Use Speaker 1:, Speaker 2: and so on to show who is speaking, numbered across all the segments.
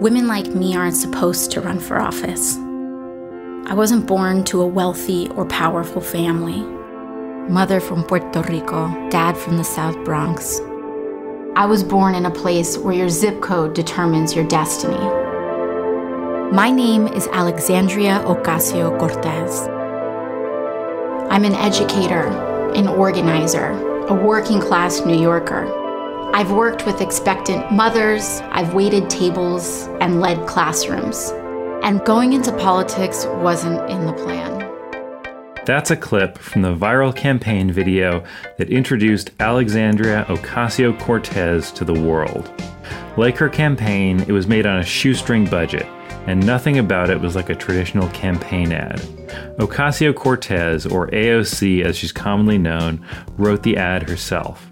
Speaker 1: Women like me aren't supposed to run for office. I wasn't born to a wealthy or powerful family. Mother from Puerto Rico, dad from the South Bronx. I was born in a place where your zip code determines your destiny. My name is Alexandria Ocasio Cortez. I'm an educator, an organizer, a working class New Yorker. I've worked with expectant mothers, I've waited tables, and led classrooms. And going into politics wasn't in the plan.
Speaker 2: That's a clip from the viral campaign video that introduced Alexandria Ocasio Cortez to the world. Like her campaign, it was made on a shoestring budget, and nothing about it was like a traditional campaign ad. Ocasio Cortez, or AOC as she's commonly known, wrote the ad herself.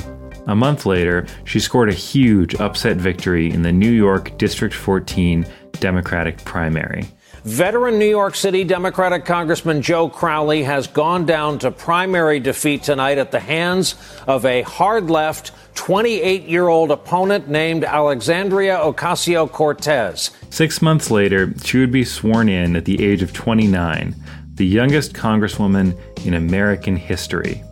Speaker 2: A month later, she scored a huge upset victory in the New York District 14 Democratic primary.
Speaker 3: Veteran New York City Democratic Congressman Joe Crowley has gone down to primary defeat tonight at the hands of a hard left 28 year old opponent named Alexandria Ocasio Cortez.
Speaker 2: Six months later, she would be sworn in at the age of 29, the youngest Congresswoman in American history.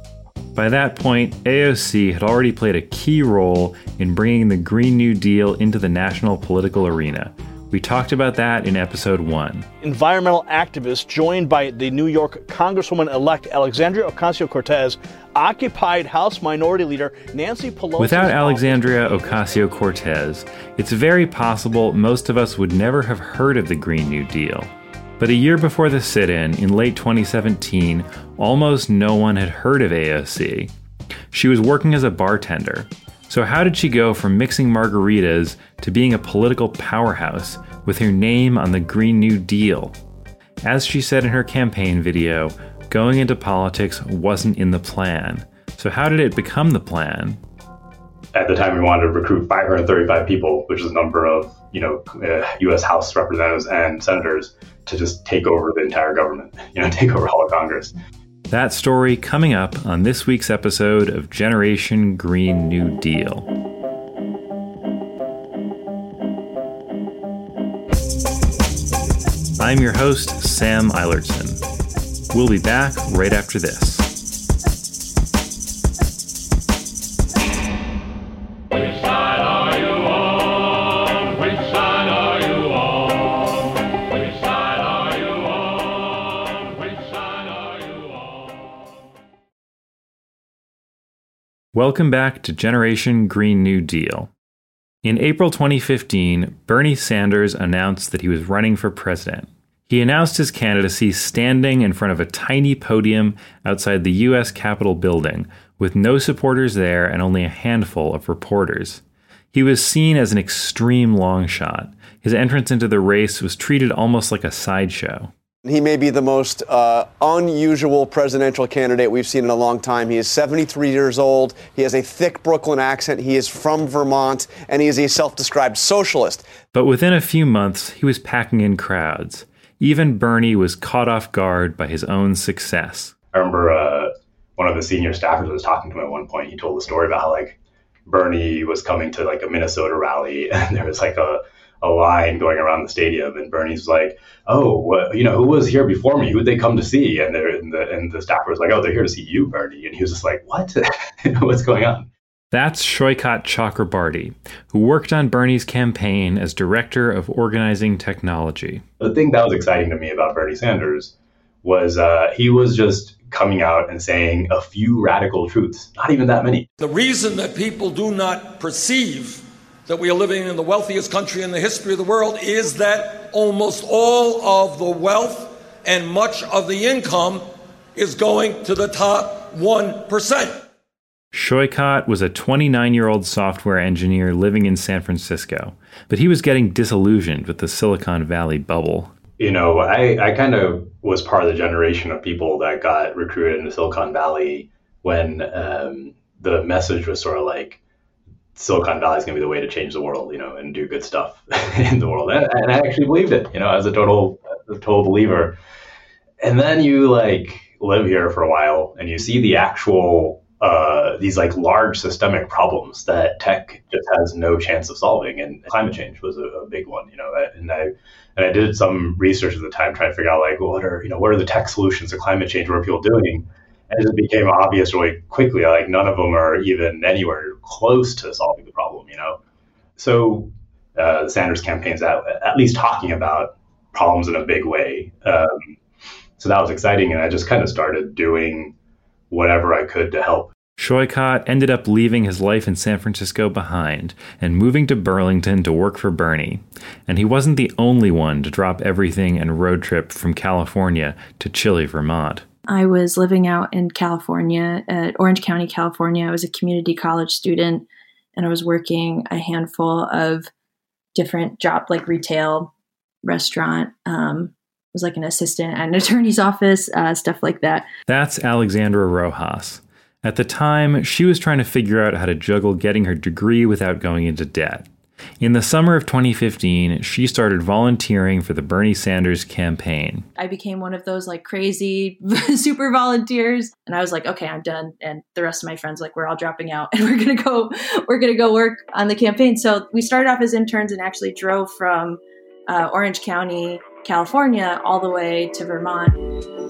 Speaker 2: By that point, AOC had already played a key role in bringing the Green New Deal into the national political arena. We talked about that in episode one.
Speaker 4: Environmental activists, joined by the New York Congresswoman elect Alexandria Ocasio Cortez, occupied House Minority Leader Nancy Pelosi.
Speaker 2: Without Alexandria Ocasio Cortez, it's very possible most of us would never have heard of the Green New Deal. But a year before the sit in, in late 2017, almost no one had heard of AOC. She was working as a bartender. So, how did she go from mixing margaritas to being a political powerhouse with her name on the Green New Deal? As she said in her campaign video, going into politics wasn't in the plan. So, how did it become the plan?
Speaker 5: At the time, we wanted to recruit 535 people, which is the number of you know uh, U.S. House representatives and senators to just take over the entire government, you know, take over all of Congress.
Speaker 2: That story coming up on this week's episode of Generation Green New Deal. I'm your host, Sam Eilertson. We'll be back right after this. Welcome back to Generation Green New Deal. In April 2015, Bernie Sanders announced that he was running for president. He announced his candidacy standing in front of a tiny podium outside the U.S. Capitol building, with no supporters there and only a handful of reporters. He was seen as an extreme long shot. His entrance into the race was treated almost like a sideshow.
Speaker 6: He may be the most uh, unusual presidential candidate we've seen in a long time. He is 73 years old. He has a thick Brooklyn accent. He is from Vermont, and he is a self described socialist.
Speaker 2: But within a few months, he was packing in crowds. Even Bernie was caught off guard by his own success.
Speaker 5: I remember uh, one of the senior staffers was talking to him at one point. He told the story about how, like, Bernie was coming to like a Minnesota rally, and there was like a a line going around the stadium, and Bernie's like, "Oh, what, you know, who was here before me? Who would they come to see?" And, and the and the staffer was like, "Oh, they're here to see you, Bernie." And he was just like, "What? What's going on?"
Speaker 2: That's Saikat Chakrabarti, who worked on Bernie's campaign as director of organizing technology.
Speaker 5: The thing that was exciting to me about Bernie Sanders was uh, he was just coming out and saying a few radical truths, not even that many.
Speaker 7: The reason that people do not perceive that we are living in the wealthiest country in the history of the world is that almost all of the wealth and much of the income is going to the top 1%.
Speaker 2: Saikat was a 29 year old software engineer living in San Francisco, but he was getting disillusioned with the Silicon Valley bubble.
Speaker 5: You know, I, I kind of was part of the generation of people that got recruited into Silicon Valley when um, the message was sort of like, Silicon Valley is going to be the way to change the world, you know, and do good stuff in the world. And, and, I actually believed it, you know, as a total, a total believer. And then you like live here for a while and you see the actual uh, these like large systemic problems that tech just has no chance of solving, and climate change was a, a big one. You know, and I and I did some research at the time trying to figure out like what are you know what are the tech solutions to climate change? What are people doing? It became obvious really quickly like none of them are even anywhere close to solving the problem. You know, so uh, Sanders campaign's at, at least talking about problems in a big way. Um, so that was exciting, and I just kind of started doing whatever I could to help.
Speaker 2: Saikat ended up leaving his life in San Francisco behind and moving to Burlington to work for Bernie. And he wasn't the only one to drop everything and road trip from California to chilly Vermont.
Speaker 8: I was living out in California at Orange County, California. I was a community college student and I was working a handful of different job like retail, restaurant, um, was like an assistant at an attorney's office, uh, stuff like that.
Speaker 2: That's Alexandra Rojas. At the time, she was trying to figure out how to juggle getting her degree without going into debt. In the summer of 2015, she started volunteering for the Bernie Sanders campaign.
Speaker 8: I became one of those like crazy super volunteers and I was like, okay, I'm done and the rest of my friends like we're all dropping out and we're going to go we're going to go work on the campaign. So we started off as interns and actually drove from uh, Orange County California all the way to Vermont.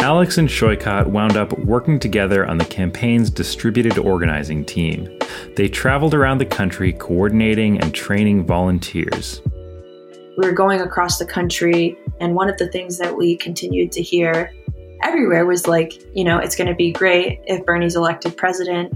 Speaker 2: Alex and Saikat wound up working together on the campaign's distributed organizing team. They traveled around the country coordinating and training volunteers.
Speaker 8: We were going across the country, and one of the things that we continued to hear everywhere was like, you know, it's going to be great if Bernie's elected president,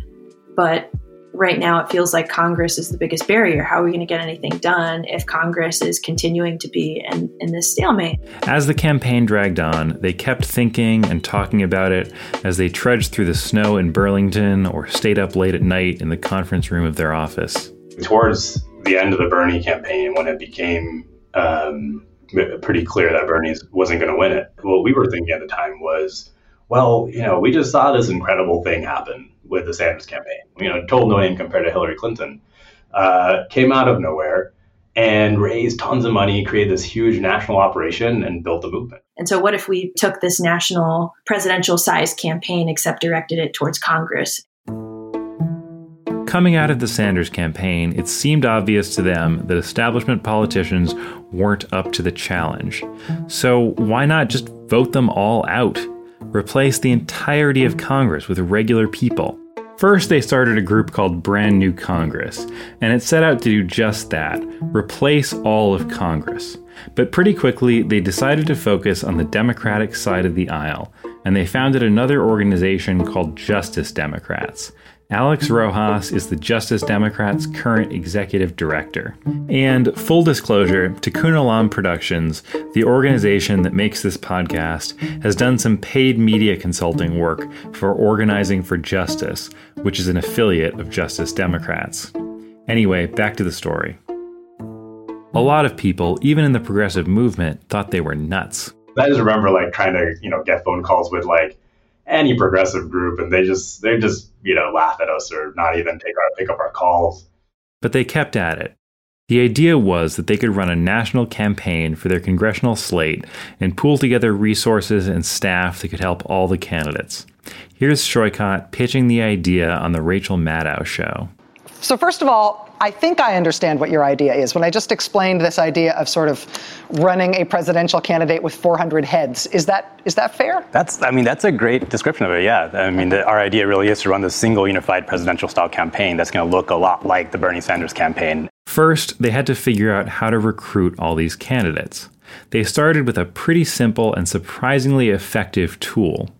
Speaker 8: but right now it feels like Congress is the biggest barrier. How are we going to get anything done if Congress is continuing to be in, in this stalemate?
Speaker 2: As the campaign dragged on, they kept thinking and talking about it as they trudged through the snow in Burlington or stayed up late at night in the conference room of their office.
Speaker 5: Towards the end of the Bernie campaign, when it became um, pretty clear that Bernie wasn't going to win it, what we were thinking at the time was, well, you know, we just saw this incredible thing happen with the Sanders campaign. You know, total no name compared to Hillary Clinton, uh, came out of nowhere and raised tons of money, created this huge national operation, and built a movement.
Speaker 8: And so, what if we took this national presidential size campaign, except directed it towards Congress?
Speaker 2: Coming out of the Sanders campaign, it seemed obvious to them that establishment politicians weren't up to the challenge. So, why not just vote them all out? Replace the entirety of Congress with regular people. First, they started a group called Brand New Congress, and it set out to do just that replace all of Congress. But pretty quickly, they decided to focus on the Democratic side of the aisle, and they founded another organization called Justice Democrats. Alex Rojas is the Justice Democrats' current executive director. And full disclosure, Tikkun Olam Productions, the organization that makes this podcast, has done some paid media consulting work for Organizing for Justice, which is an affiliate of Justice Democrats. Anyway, back to the story. A lot of people, even in the progressive movement, thought they were nuts.
Speaker 5: I just remember like trying to, you know, get phone calls with like any progressive group and they just they just you know laugh at us or not even take our pick up our calls
Speaker 2: but they kept at it the idea was that they could run a national campaign for their congressional slate and pool together resources and staff that could help all the candidates. Here's Saikat pitching the idea on the Rachel Maddow show.
Speaker 9: So, first of all, I think I understand what your idea is. When I just explained this idea of sort of running a presidential candidate with 400 heads, is that is that fair?
Speaker 10: That's, I mean, that's a great description of it. Yeah, I mean, the, our idea really is to run this single unified presidential style campaign that's going to look a lot like the Bernie Sanders campaign.
Speaker 2: First, they had to figure out how to recruit all these candidates. They started with a pretty simple and surprisingly effective tool.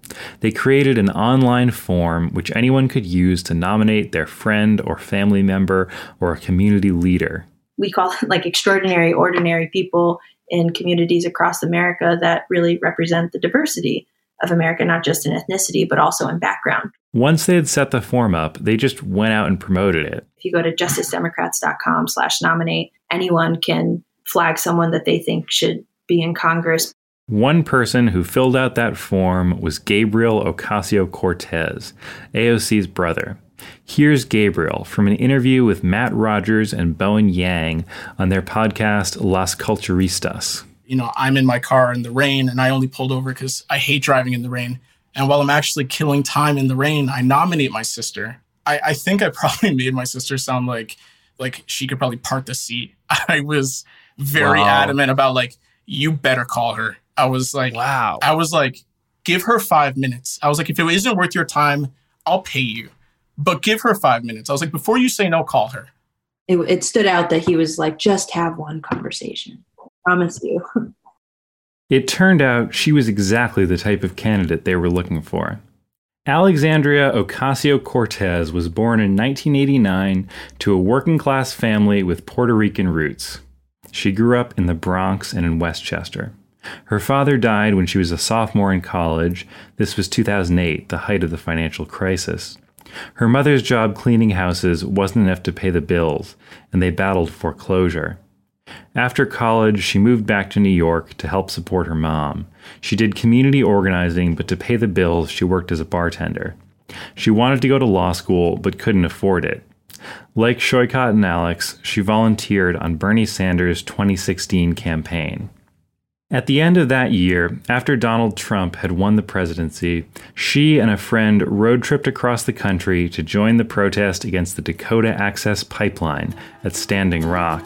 Speaker 2: They created an online form which anyone could use to nominate their friend or family member or a community leader.
Speaker 8: We call it like extraordinary, ordinary people in communities across America that really represent the diversity of America, not just in ethnicity, but also in background.
Speaker 2: Once they had set the form up, they just went out and promoted it.
Speaker 8: If you go to justicedemocrats.com slash nominate, anyone can flag someone that they think should be in Congress.
Speaker 2: One person who filled out that form was Gabriel Ocasio Cortez, AOC's brother. Here's Gabriel from an interview with Matt Rogers and Bowen Yang on their podcast Las Culturistas.
Speaker 11: You know, I'm in my car in the rain and I only pulled over because I hate driving in the rain. And while I'm actually killing time in the rain, I nominate my sister. I, I think I probably made my sister sound like like she could probably part the seat. I was very
Speaker 12: Wow.
Speaker 11: adamant about like, you better call her. I was like,
Speaker 12: wow.
Speaker 11: I was like, give her five minutes. I was like, if it isn't worth your time, I'll pay you, but give her five minutes. I was like, before you say no, call her.
Speaker 8: It, it stood out that he was like, just have one conversation. Promise you.
Speaker 2: It turned out she was exactly the type of candidate they were looking for. Alexandria Ocasio Cortez was born in 1989 to a working class family with Puerto Rican roots. She grew up in the Bronx and in Westchester. Her father died when she was a sophomore in college. This was 2008, the height of the financial crisis. Her mother's job cleaning houses wasn't enough to pay the bills, and they battled foreclosure. After college, she moved back to New York to help support her mom. She did community organizing, but to pay the bills, she worked as a bartender. She wanted to go to law school, but couldn't afford it. Like Saikat and Alex, she volunteered on Bernie Sanders' 2016 campaign. At the end of that year, after Donald Trump had won the presidency, she and a friend road tripped across the country to join the protest against the Dakota Access Pipeline at Standing Rock.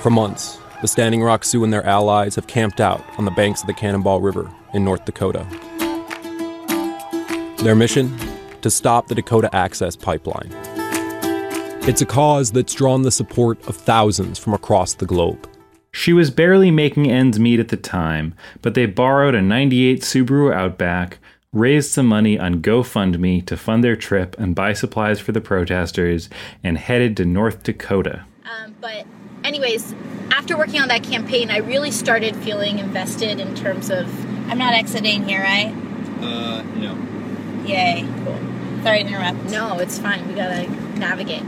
Speaker 13: For months, the Standing Rock Sioux and their allies have camped out on the banks of the Cannonball River in North Dakota. Their mission? To stop the Dakota Access Pipeline. It's a cause that's drawn the support of thousands from across the globe.
Speaker 2: She was barely making ends meet at the time, but they borrowed a 98 Subaru Outback, raised some money on GoFundMe to fund their trip and buy supplies for the protesters, and headed to North Dakota.
Speaker 1: Um, but, anyways, after working on that campaign, I really started feeling invested in terms of. I'm not exiting here, right?
Speaker 12: Uh, no.
Speaker 1: Yay. Cool. Sorry to interrupt. No, it's fine. We gotta navigate.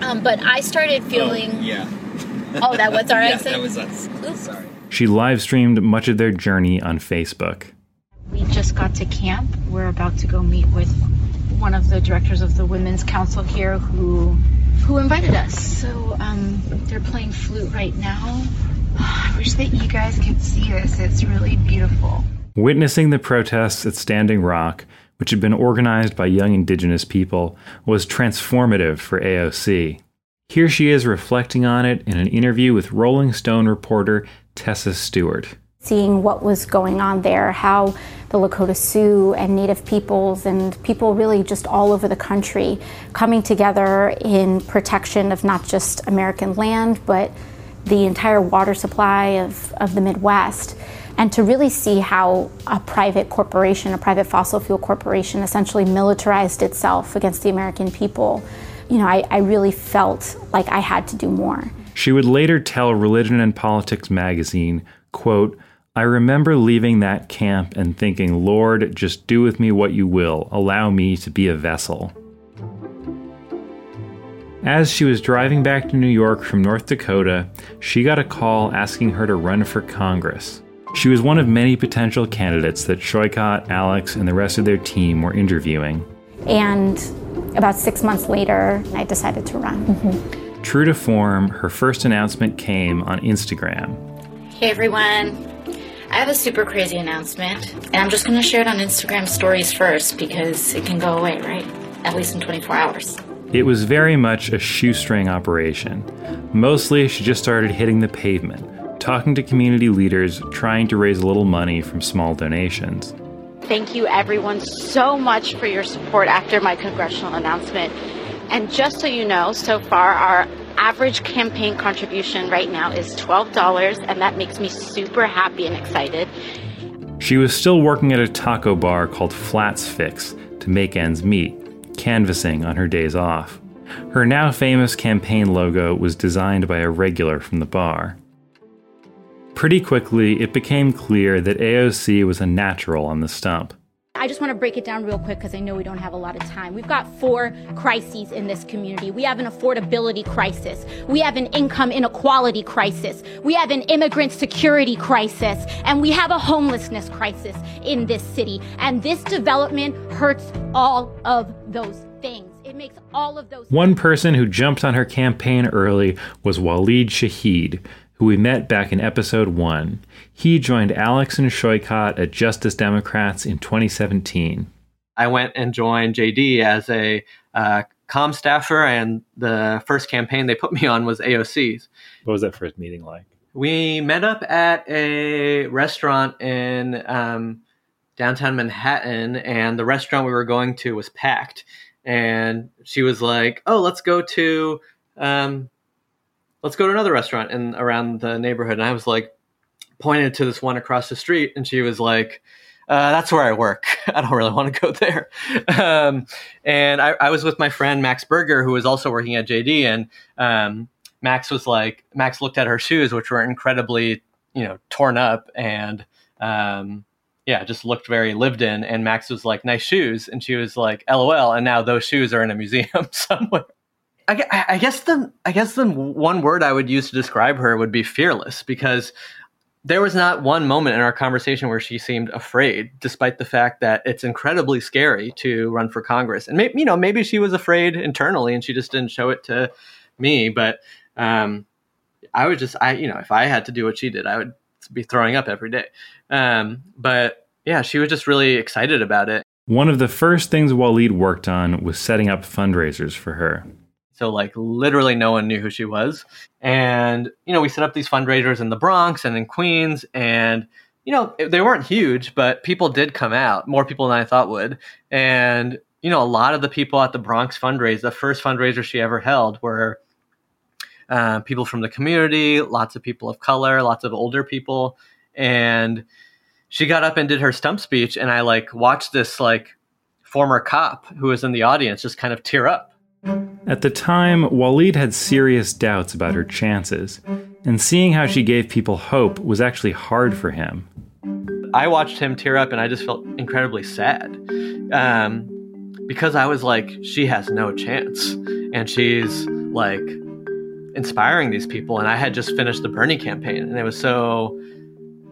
Speaker 1: Um, but I started feeling.
Speaker 12: Oh, yeah.
Speaker 1: Oh, that was our
Speaker 12: yeah,
Speaker 1: exit?
Speaker 12: that was us.
Speaker 1: Oops.
Speaker 12: Sorry.
Speaker 2: She live streamed much of their journey on Facebook.
Speaker 14: We just got to camp. We're about to go meet with one of the directors of the Women's Council here who who invited us. So um, they're playing flute right now. I wish that you guys could see this. It's really beautiful.
Speaker 2: Witnessing the protests at Standing Rock, which had been organized by young indigenous people, was transformative for AOC. Here she is reflecting on it in an interview with Rolling Stone reporter Tessa Stuart.
Speaker 15: seeing what was going on there, how the Lakota Sioux and Native peoples and people really just all over the country coming together in protection of not just American land, but the entire water supply of, of the Midwest. And to really see how a private corporation, a private fossil fuel corporation, essentially militarized itself against the American people, you know, I, I really felt like I had to do more.
Speaker 2: She would later tell Religion and Politics magazine, quote, I remember leaving that camp and thinking, Lord, just do with me what you will. Allow me to be a vessel. As she was driving back to New York from North Dakota, she got a call asking her to run for Congress. She was one of many potential candidates that Saikat, Alex, and the rest of their team were interviewing.
Speaker 15: And about six months later, I decided to run.
Speaker 2: True to form, her first announcement came on Instagram.
Speaker 14: Hey everyone. I have a super crazy announcement, and I'm just going to share it on Instagram stories first because it can go away, right? At least in 24 hours.
Speaker 2: It was very much a shoestring operation. Mostly, she just started hitting the pavement, talking to community leaders, trying to raise a little money from small donations.
Speaker 14: Thank you, everyone, so much for your support after my congressional announcement. And just so you know, so far, our average campaign contribution right now is $12, and that makes me super happy and excited.
Speaker 2: She was still working at a taco bar called Flats Fix to make ends meet, canvassing on her days off. Her now famous campaign logo was designed by a regular from the bar. Pretty quickly, it became clear that AOC was a natural on the stump.
Speaker 1: I just want to break it down real quick because I know we don't have a lot of time. We've got four crises in this community. We have an affordability crisis. We have an income inequality crisis. We have an immigrant security crisis. And we have a homelessness crisis in this city. And this development hurts all of those things. It makes all of those
Speaker 2: One person who jumped on her campaign early was Waleed Shahid, who we met back in episode 1. He joined Alex and Saikat at Justice Democrats in 2017.
Speaker 12: I went and joined JD as a uh, com staffer, and the first campaign they put me on was AOC's.
Speaker 2: What was that first meeting like?
Speaker 12: We met up at a restaurant in um, downtown Manhattan, and the restaurant we were going to was packed. And she was like, "Oh, let's go to um, let's go to another restaurant in around the neighborhood." And I was like, pointed to this one across the street, and she was like, uh, "That's where I work. I don't really want to go there." Um, and I, I, was with my friend Max Berger, who was also working at JD, and um, Max was like, Max looked at her shoes, which were incredibly, you know, torn up and um, yeah, just looked very lived in. And Max was like, nice shoes. And she was like, LOL. And now those shoes are in a museum somewhere. I, I guess the I guess the one word I would use to describe her would be fearless because there was not one moment in our conversation where she seemed afraid, despite the fact that it's incredibly scary to run for Congress. And maybe you know maybe she was afraid internally and she just didn't show it to me. But um, I would just I you know if I had to do what she did, I would be throwing up every day. Um, but yeah, she was just really excited about it.
Speaker 2: One of the first things Waleed worked on was setting up fundraisers for her.
Speaker 12: So like literally no one knew who she was. And you know, we set up these fundraisers in the Bronx and in Queens and you know, they weren't huge, but people did come out, more people than I thought would. And you know, a lot of the people at the Bronx fundraiser, the first fundraiser she ever held were uh, people from the community, lots of people of color, lots of older people, and she got up and did her stump speech, and I like watched this like former cop who was in the audience just kind of tear up.
Speaker 2: At the time, Waleed had serious doubts about her chances, and seeing how she gave people hope was actually hard for him.
Speaker 12: I watched him tear up, and I just felt incredibly sad. Um, because I was like, she has no chance. And she's like inspiring these people. And I had just finished the Bernie campaign, and it was so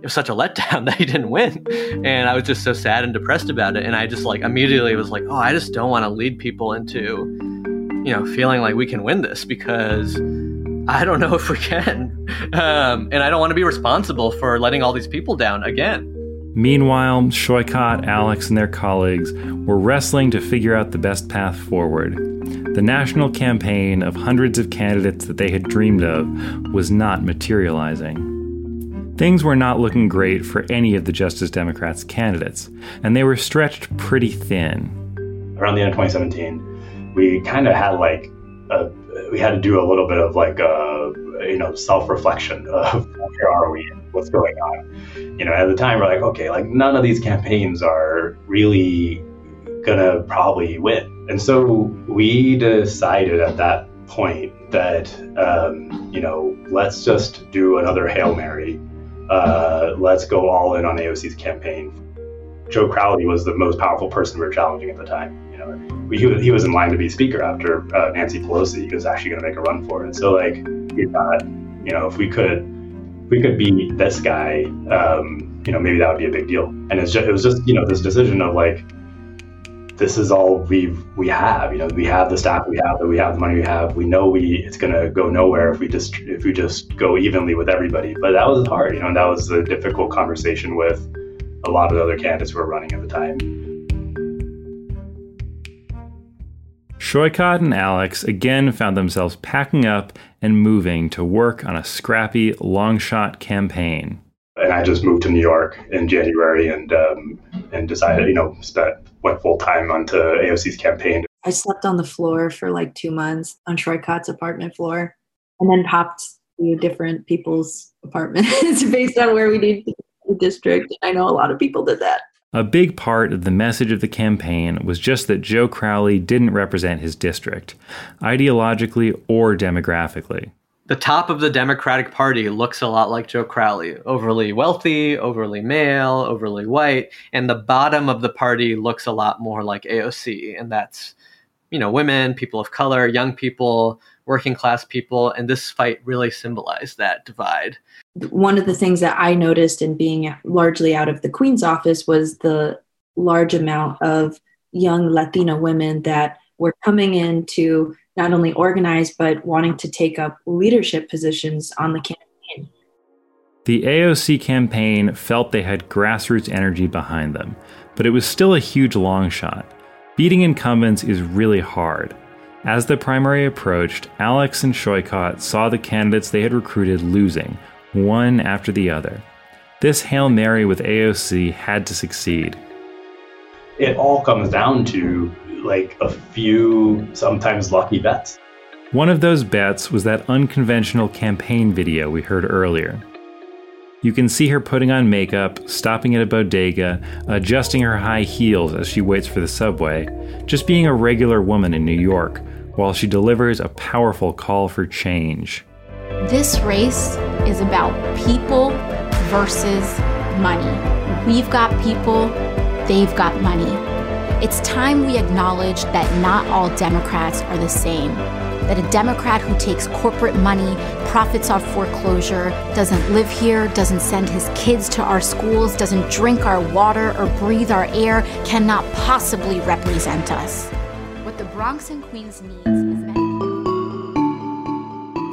Speaker 12: it was such a letdown that he didn't win. And I was just so sad and depressed about it. And I just like immediately was like, oh, I just don't want to lead people into, you know, feeling like we can win this because I don't know if we can. Um, and I don't want to be responsible for letting all these people down again.
Speaker 2: Meanwhile, Saikat, Alex, and their colleagues were wrestling to figure out the best path forward. The national campaign of hundreds of candidates that they had dreamed of was not materializing. Things were not looking great for any of the Justice Democrats' candidates, and they were stretched pretty thin.
Speaker 5: Around the end of 2017, we kind of had like a, we had to do a little bit of like a you know self-reflection of where are we and what's going on. You know, at the time we're like, okay, like none of these campaigns are really gonna probably win and so we decided at that point that, um, you know, let's just do another Hail Mary. Uh, let's go all in on AOC's campaign. Joe Crowley was the most powerful person we were challenging at the time. He was, he was in line to be speaker after uh, Nancy Pelosi was actually going to make a run for it. So like, we thought, you know, if we could, if we could beat this guy, um, you know, maybe that would be a big deal. And it's just, it was just, you know, this decision of like, this is all we we have. You know, we have the staff we have, that we have the money we have. We know we it's gonna go nowhere if we just if we just go evenly with everybody. But that was hard. You know, and that was a difficult conversation with a lot of the other candidates who were running at the time.
Speaker 2: Saikat and Alex again found themselves packing up and moving to work on a scrappy long shot campaign.
Speaker 5: And I just moved to New York in January and um, and decided, you know, spent went full time onto AOC's campaign.
Speaker 8: I slept on the floor for like two months on Saikat's apartment floor, and then hopped to different people's apartments based on where we need the district. I know a lot of people did that.
Speaker 2: A big part of the message of the campaign was just that Joe Crowley didn't represent his district, ideologically or demographically
Speaker 12: the top of the Democratic Party looks a lot like Joe Crowley overly wealthy, overly male, overly white. And the bottom of the party looks a lot more like AOC. And that's, you know, women, people of color, young people, working class people. And this fight really symbolized that divide.
Speaker 8: One of the things that I noticed in being largely out of the Queen's office was the large amount of young Latina women that were coming in to not only organize, but wanting to take up leadership positions on the campaign.
Speaker 2: The AOC campaign felt they had grassroots energy behind them, but it was still a huge long shot. Beating incumbents is really hard. As the primary approached, Alex and Saikat saw the candidates they had recruited losing, one after the other. This Hail Mary with AOC had to succeed.
Speaker 5: It all comes down to like a few sometimes lucky bets.
Speaker 2: One of those bets was that unconventional campaign video we heard earlier. You can see her putting on makeup, stopping at a bodega, adjusting her high heels as she waits for the subway, just being a regular woman in New York, while she delivers a powerful call for change.
Speaker 16: This race is about people versus money. We've got people, they've got money. It's time we acknowledge that not all Democrats are the same that a Democrat who takes corporate money, profits off foreclosure, doesn't live here, doesn't send his kids to our schools, doesn't drink our water or breathe our air, cannot possibly represent us. What the Bronx and Queens needs is many.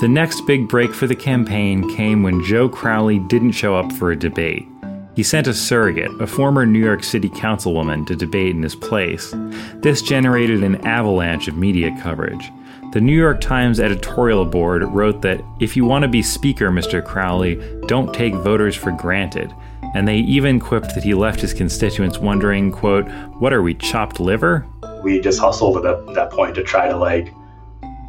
Speaker 2: The next big break for the campaign came when Joe Crowley didn't show up for a debate. He sent a surrogate, a former New York City councilwoman, to debate in his place. This generated an avalanche of media coverage. The New York Times editorial board wrote that if you want to be Speaker, Mr. Crowley, don't take voters for granted. And they even quipped that he left his constituents wondering, quote, what are we, chopped liver?
Speaker 5: We just hustled at that, that point to try to like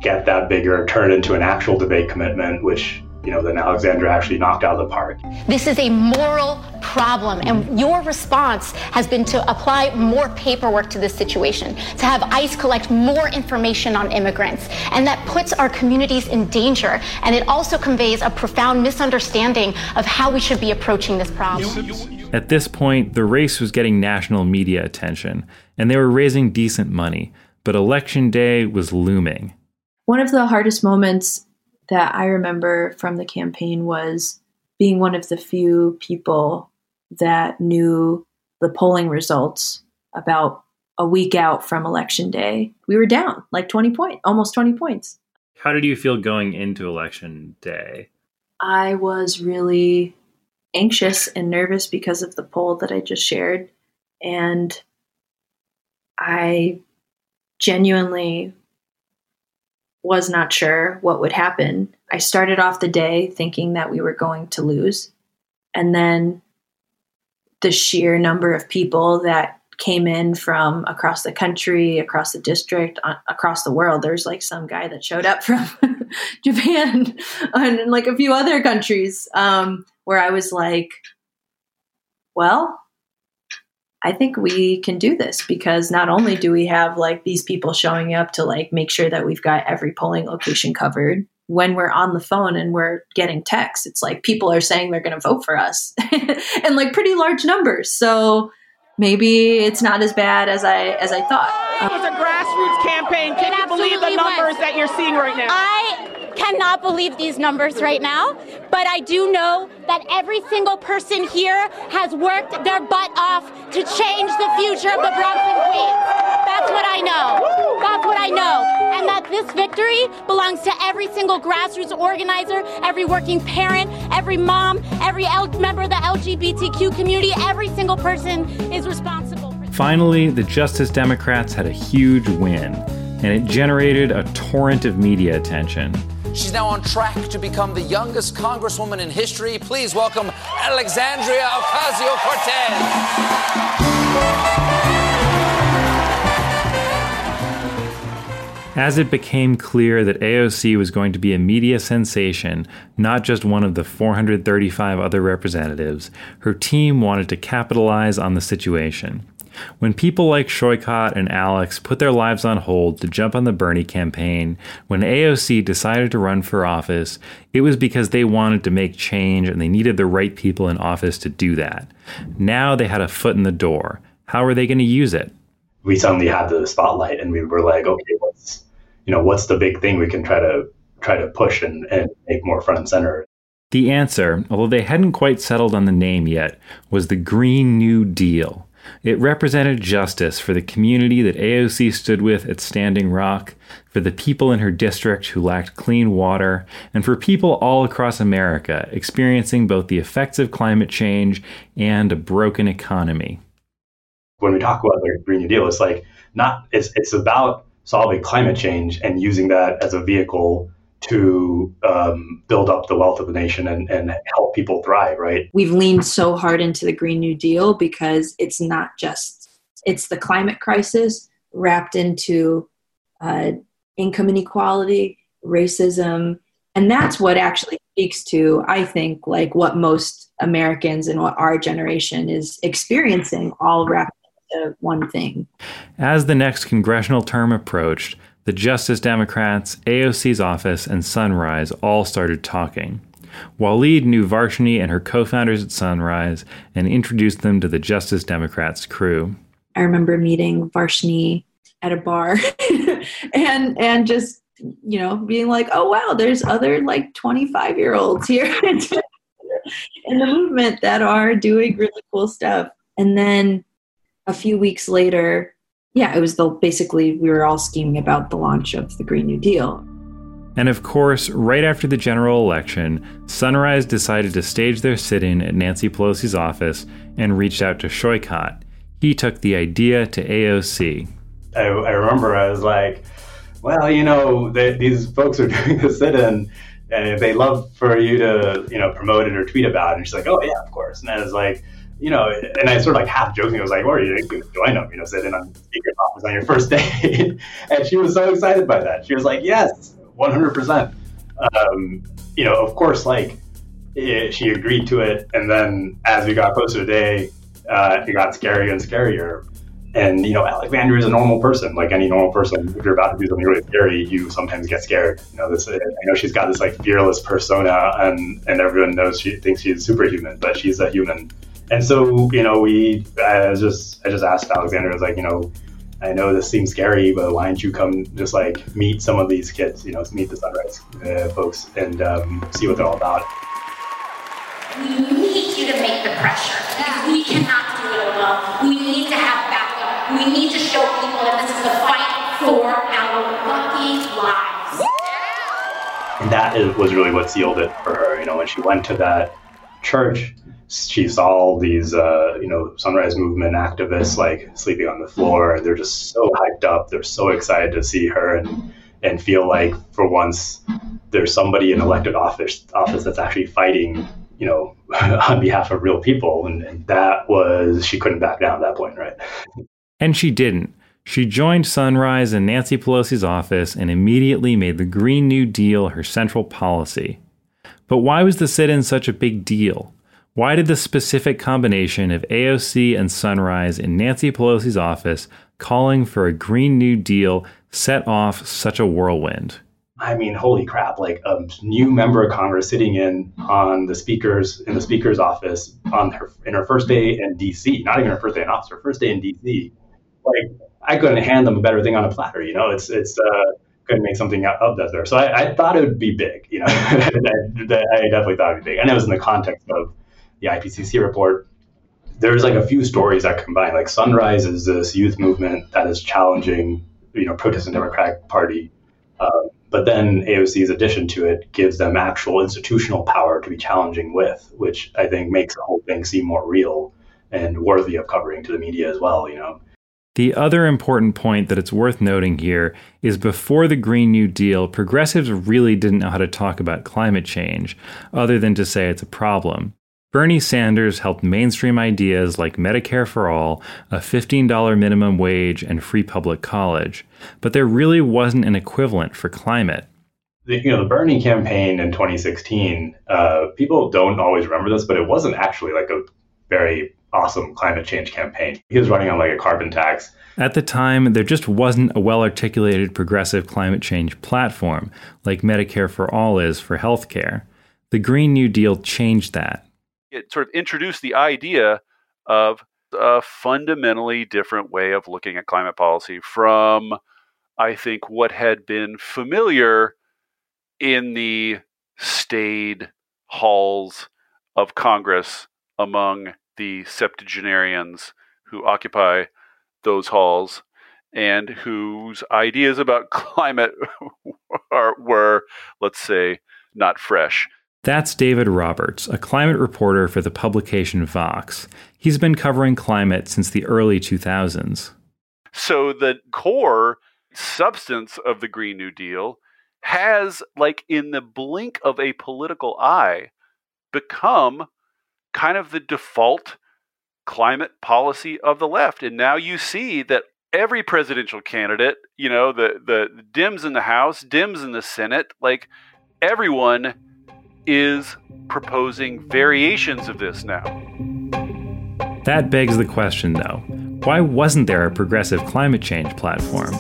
Speaker 5: get that bigger, turn into an actual debate commitment, which you know, then Alexandria actually knocked out of the park.
Speaker 1: This is a moral problem, and your response has been to apply more paperwork to this situation, to have ICE collect more information on immigrants, and that puts our communities in danger. And it also conveys a profound misunderstanding of how we should be approaching this problem.
Speaker 2: At this point, the race was getting national media attention, and they were raising decent money, but election day was looming.
Speaker 8: One of the hardest moments that I remember from the campaign was being one of the few people that knew the polling results about a week out from election day. We were down like 20 points, almost 20 points.
Speaker 2: How did you feel going into election day?
Speaker 8: I was really anxious and nervous because of the poll that I just shared. And I genuinely was not sure what would happen. I started off the day thinking that we were going to lose. And then the sheer number of people that came in from across the country, across the district, uh, across the world. There's like some guy that showed up from Japan and like a few other countries um, where I was like, well, I think we can do this because not only do we have like these people showing up to like make sure that we've got every polling location covered when we're on the phone and we're getting texts, it's like people are saying they're going to vote for us and like pretty large numbers. So maybe it's not as bad as I as I thought.
Speaker 17: It was a grassroots campaign. Can you believe the numbers was. that you're seeing right now?
Speaker 1: I cannot believe these numbers right now, but I do know that every single person here has worked their butt off to change the future of the Bronx and Queens. That's what I know. That's what I know. And that this victory belongs to every single grassroots organizer, every working parent, every mom, every L- member of the LGBTQ community, every single person is responsible.
Speaker 2: Finally, the Justice Democrats had a huge win, and it generated a torrent of media attention.
Speaker 18: She's now on track to become the youngest congresswoman in history. Please welcome Alexandria Ocasio Cortez.
Speaker 2: As it became clear that AOC was going to be a media sensation, not just one of the 435 other representatives, her team wanted to capitalize on the situation. When people like Saikat and Alex put their lives on hold to jump on the Bernie campaign, when AOC decided to run for office, it was because they wanted to make change and they needed the right people in office to do that. Now they had a foot in the door. How are they going to use it?
Speaker 5: We suddenly had the spotlight and we were like, okay, what's you know, what's the big thing we can try to try to push and, and make more front and center?
Speaker 2: The answer, although they hadn't quite settled on the name yet, was the Green New Deal. It represented justice for the community that AOC stood with at Standing Rock, for the people in her district who lacked clean water, and for people all across America experiencing both the effects of climate change and a broken economy.
Speaker 5: When we talk about the Green New Deal, it's like not it's it's about solving climate change and using that as a vehicle to um, build up the wealth of the nation and, and help people thrive, right?
Speaker 19: We've leaned so hard into the Green New Deal because it's not just, it's the climate crisis wrapped into uh, income inequality, racism, and that's what actually speaks to, I think, like what most Americans and what our generation is experiencing all wrapped into one thing.
Speaker 2: As the next congressional term approached, the Justice Democrats, AOC's office, and Sunrise all started talking. Waleed knew Varshini and her co founders at Sunrise and introduced them to the Justice Democrats crew.
Speaker 19: I remember meeting Varshini at a bar and and just you know being like oh wow there's other like 25 year olds here in the movement that are doing really cool stuff and then a few weeks later yeah, it was the basically we were all scheming about the launch of the Green New Deal.
Speaker 2: And of course, right after the general election, Sunrise decided to stage their sit in at Nancy Pelosi's office and reached out to Saikat. He took the idea to AOC.
Speaker 5: I, I remember I was like, well, you know, they, these folks are doing the sit in and they love for you to, you know, promote it or tweet about it. And she's like, oh, yeah, of course. And I was like, you know, and I sort of like half joking, I was like, "What are you going to join them?" You know, sit in on office on your first day, and she was so excited by that. She was like, "Yes, one hundred percent." Um, you know, of course, like it, she agreed to it, and then as we got closer to the day, uh, it got scarier and scarier. And you know, Alexandria is a normal person, like any normal person. If you're about to do something really scary, you sometimes get scared. You know, this. I know she's got this like fearless persona, and and everyone knows she thinks she's superhuman, but she's a human and so, you know, we, I just, I just asked Alexander, I was like, you know, I know this seems scary, but why don't you come just like meet some of these kids, you know, meet the Sunrise uh, folks and um, see what they're all about.
Speaker 1: We need you to make the pressure we cannot do it alone. We need to have backup. We need to show people that this is a fight for our lucky lives.
Speaker 5: And that is, was really what sealed it for her. You know, when she went to that church, she saw all these, uh, you know, Sunrise Movement activists like sleeping on the floor. They're just so hyped up. They're so excited to see her and and feel like for once there's somebody in elected office office that's actually fighting, you know, on behalf of real people. And, and that was she couldn't back down at that point, right?
Speaker 2: And she didn't. She joined Sunrise in Nancy Pelosi's office and immediately made the Green New Deal her central policy. But why was the sit in such a big deal? Why did the specific combination of AOC and Sunrise in Nancy Pelosi's office calling for a Green New Deal set off such a whirlwind?
Speaker 5: I mean, holy crap! Like a new member of Congress sitting in on the speaker's in the speaker's office on her in her first day in D.C. Not even her first day in office, her first day in D.C. Like I couldn't hand them a better thing on a platter. You know, it's it's uh, couldn't make something out of that there. So I, I, thought it would be big. You know, I definitely thought it would be big, and it was in the context of the IPCC report, there's like a few stories that combine. Like Sunrise is this youth movement that is challenging, you know, protesting Democratic Party. Uh, but then AOC's addition to it gives them actual institutional power to be challenging with, which I think makes the whole thing seem more real and worthy of covering to the media as well, you know.
Speaker 2: The other important point that it's worth noting here is before the Green New Deal, progressives really didn't know how to talk about climate change, other than to say it's a problem. Bernie Sanders helped mainstream ideas like Medicare for All, a $15 minimum wage, and free public college, but there really wasn't an equivalent for climate.
Speaker 5: The, you know, the Bernie campaign in 2016, uh, people don't always remember this, but it wasn't actually like a very awesome climate change campaign. He was running on like a carbon tax.
Speaker 2: At the time, there just wasn't a well articulated progressive climate change platform like Medicare for All is for healthcare. The Green New Deal changed that
Speaker 20: it sort of introduced the idea of a fundamentally different way of looking at climate policy from, I think, what had been familiar in the staid halls of Congress among the septuagenarians who occupy those halls and whose ideas about climate are, were, let's say, not fresh.
Speaker 2: That's David Roberts, a climate reporter for the publication Vox. He's been covering climate since the early 2000s.
Speaker 20: So the core substance of the Green New Deal has, like in the blink of a political eye, become kind of the default climate policy of the left. And now you see that every presidential candidate, you know, the the Dems in the House, Dems in the Senate, like everyone is proposing variations of this now.
Speaker 2: That begs the question though. Why wasn't there a progressive climate change platform?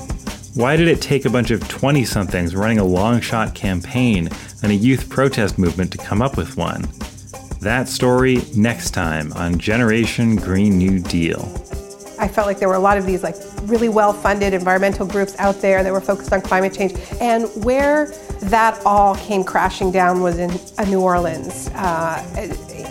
Speaker 2: Why did it take a bunch of 20 somethings running a long shot campaign and a youth protest movement to come up with one? That story next time on Generation Green New Deal.
Speaker 21: I felt like there were a lot of these like really well-funded environmental groups out there that were focused on climate change, and where that all came crashing down was in uh, New Orleans uh,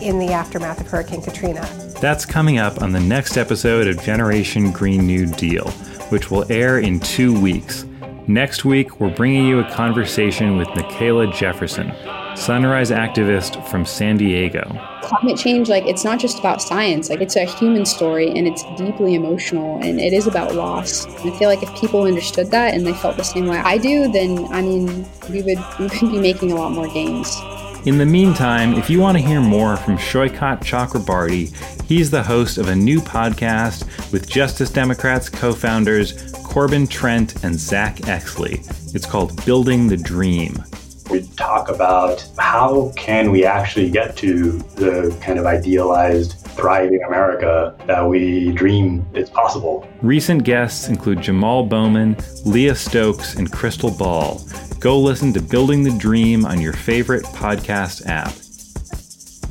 Speaker 21: in the aftermath of Hurricane Katrina.
Speaker 2: That's coming up on the next episode of Generation Green New Deal, which will air in two weeks. Next week, we're bringing you a conversation with Nicaila Jefferson, sunrise activist from San Diego.
Speaker 22: Climate change like it's not just about science like it's a human story and it's deeply emotional and it is about loss. I feel like if people understood that and they felt the same way i do then i mean we would we would be making a lot more gains.
Speaker 2: In the meantime, if you want to hear more from Saikat Chakrabarti, he's the host of a new podcast with Justice Democrats co founders Corbin Trent and Zack Exley. It's called Building the Dream
Speaker 5: we talk about how can we actually get to the kind of idealized thriving America that we dream is possible.
Speaker 2: Recent guests include Jamal Bowman, Leah Stokes, and Krystal Ball. Go listen to Building the Dream on your favorite podcast app.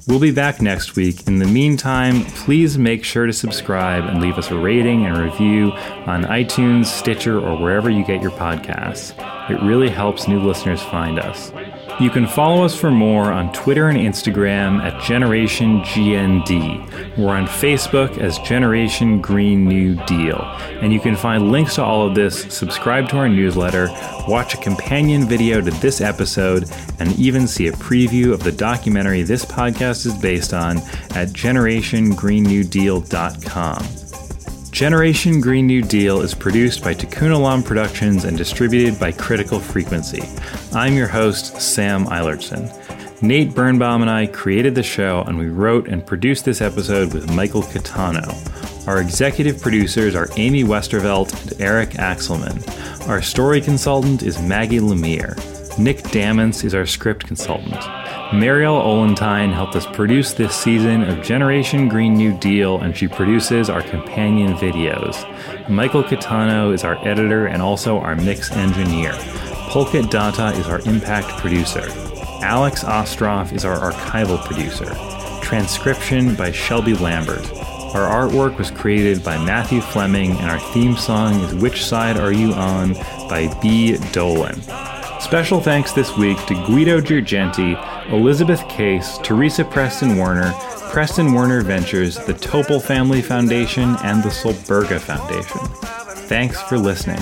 Speaker 2: We'll be back next week. In the meantime, please make sure to subscribe and leave us a rating and review on iTunes, Stitcher, or wherever you get your podcasts. It really helps new listeners find us. You can follow us for more on Twitter and Instagram at Generation GND. We're on Facebook as Generation Green New Deal. And you can find links to all of this, subscribe to our newsletter, watch a companion video to this episode, and even see a preview of the documentary this podcast is based on at GenerationGreenNewDeal.com. Generation Green New Deal is produced by Tikkun Productions and distributed by Critical Frequency. I'm your host, Sam Eilertson. Nate Birnbaum and I created the show, and we wrote and produced this episode with Michael Catano. Our executive producers are Amy Westervelt and Eric Axelman. Our story consultant is Maggie Lemire. Nick Damance is our script consultant. Mariel Ollentine helped us produce this season of Generation Green New Deal, and she produces our companion videos. Michael Catano is our editor and also our mix engineer. Pulkit Data is our impact producer. Alex Ostroff is our archival producer. Transcription by Shelby Lambert. Our artwork was created by Matthew Fleming, and our theme song is Which Side Are You On by B. Dolan. Special thanks this week to Guido Girgenti, Elizabeth Case, Teresa Preston-Werner, Preston Warner Ventures, the Topol Family Foundation, and the Solberga Foundation. Thanks for listening.